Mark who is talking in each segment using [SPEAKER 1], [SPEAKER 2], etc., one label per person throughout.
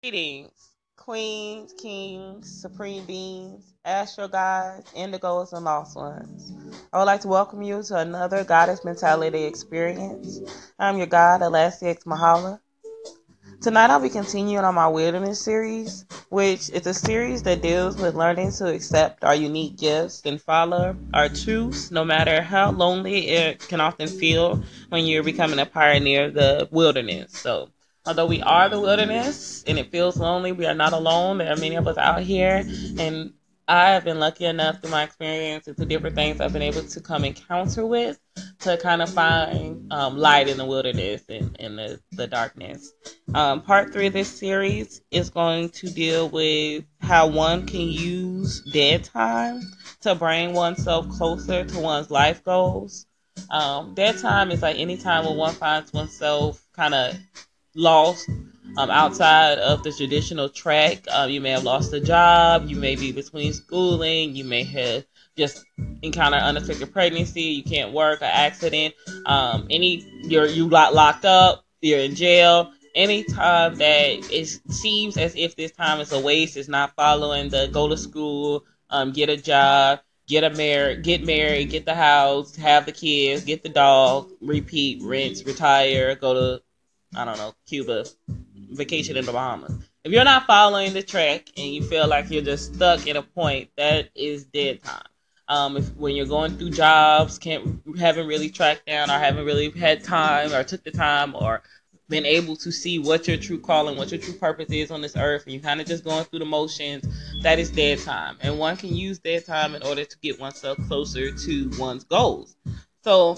[SPEAKER 1] Greetings, queens, kings, supreme beings, astral guides, indigos, and lost ones. I would like to welcome you to another Goddess Mentality experience. I'm your guide, Elastic X Mahala. Tonight I'll be continuing on my wilderness series, which is a series that deals with learning to accept our unique gifts and follow our truths, no matter how lonely it can often feel when you're becoming a pioneer of the wilderness. So Although we are the wilderness and it feels lonely, we are not alone. There are many of us out here, and I have been lucky enough through my experience and through different things I've been able to come encounter with to kind of find um, light in the wilderness and in the, the darkness. Um, part three of this series is going to deal with how one can use dead time to bring oneself closer to one's life goals. Um, dead time is like any time when one finds oneself kind of lost um, outside of the traditional track. Uh, you may have lost a job. You may be between schooling. You may have just encountered unexpected pregnancy. You can't work, an accident. Um, any you're you got locked up. You're in jail. Any time that it seems as if this time is a waste, is not following the go to school, um, get a job, get a married, get married, get the house, have the kids, get the dog, repeat, rinse, retire, go to I don't know, Cuba, vacation in the Bahamas. If you're not following the track and you feel like you're just stuck at a point, that is dead time. Um, if when you're going through jobs, can't haven't really tracked down or haven't really had time or took the time or been able to see what your true calling, what your true purpose is on this earth, and you're kind of just going through the motions, that is dead time. And one can use dead time in order to get oneself closer to one's goals. So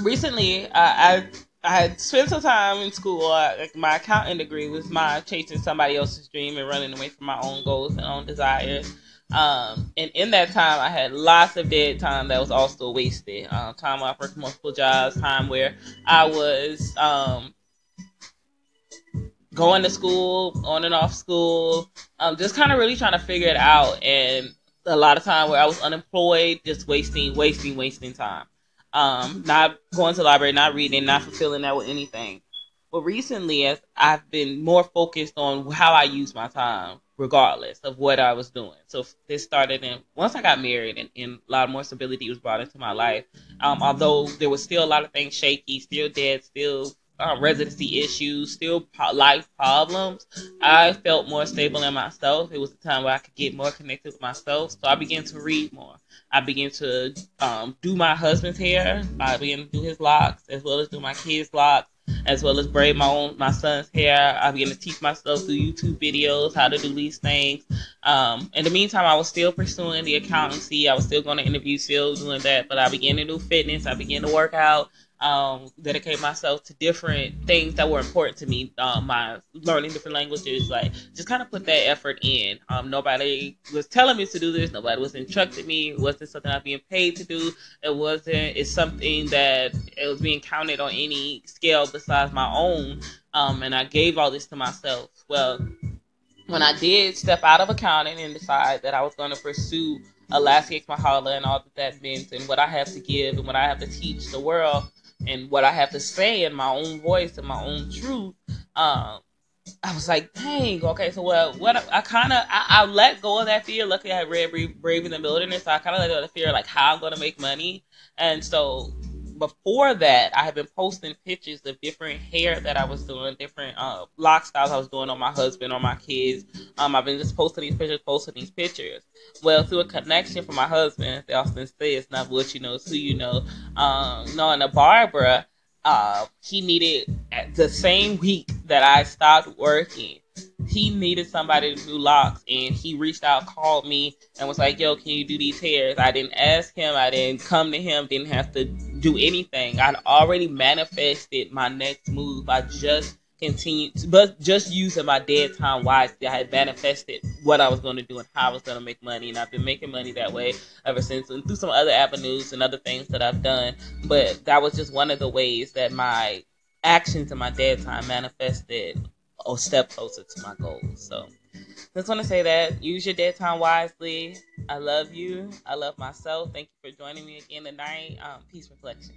[SPEAKER 1] recently, I I had spent some time in school. Like my accounting degree was my chasing somebody else's dream and running away from my own goals and own desires. Um, and in that time, I had lots of dead time that was also wasted. Uh, time where I worked multiple jobs, time where I was um, going to school, on and off school, um, just kind of really trying to figure it out. And a lot of time where I was unemployed, just wasting, wasting, wasting time um, not going to the library, not reading, not fulfilling that with anything. But recently, as I've been more focused on how I use my time, regardless of what I was doing. So this started in once I got married, and, and a lot more stability was brought into my life. Um, although there was still a lot of things shaky, still dead, still uh, residency issues, still life problems, I felt more stable in myself. It was a time where I could get more connected with myself. So I began to read more. I began to um, do my husband's hair. I began to do his locks as well as do my kids' locks, as well as braid my own my son's hair. I began to teach myself through YouTube videos how to do these things. Um, in the meantime, I was still pursuing the accountancy. I was still going to interview, still doing that. But I began to do fitness. I began to work out um, dedicate myself to different things that were important to me. Um, my learning different languages, like just kind of put that effort in. Um, nobody was telling me to do this. Nobody was instructing me. It wasn't something I was being paid to do. It wasn't. It's something that it was being counted on any scale besides my own. Um, and I gave all this to myself. Well, when I did step out of accounting and decide that I was going to pursue Alaska Mahala and all that that meant and what I have to give and what I have to teach the world, and what I have to say in my own voice and my own truth, um, I was like, dang, okay, so well, what I kind of I, I, let go of that fear. Luckily, I read Brave, Braving the Wilderness, so I kind of let go of the fear, like how I'm gonna make money, and so before that, I had been posting pictures of different hair that I was doing, different uh, lock styles I was doing on my husband, on my kids. Um, I've been just posting these pictures, posting these pictures. Well, through a connection from my husband, they often say it's not what you know, it's who you know. Um, knowing a Barbara, uh, he needed the same week that I stopped working he needed somebody to do locks and he reached out, called me and was like, yo, can you do these hairs? I didn't ask him. I didn't come to him. Didn't have to do anything. I'd already manifested my next move. I just continued, to, but just using my dead time wisely. I had manifested what I was going to do and how I was going to make money. And I've been making money that way ever since and through some other avenues and other things that I've done. But that was just one of the ways that my actions in my dead time manifested a step closer to my goals. So just want to say that use your dead time wisely. I love you. I love myself. Thank you for joining me again tonight. Um, peace reflection.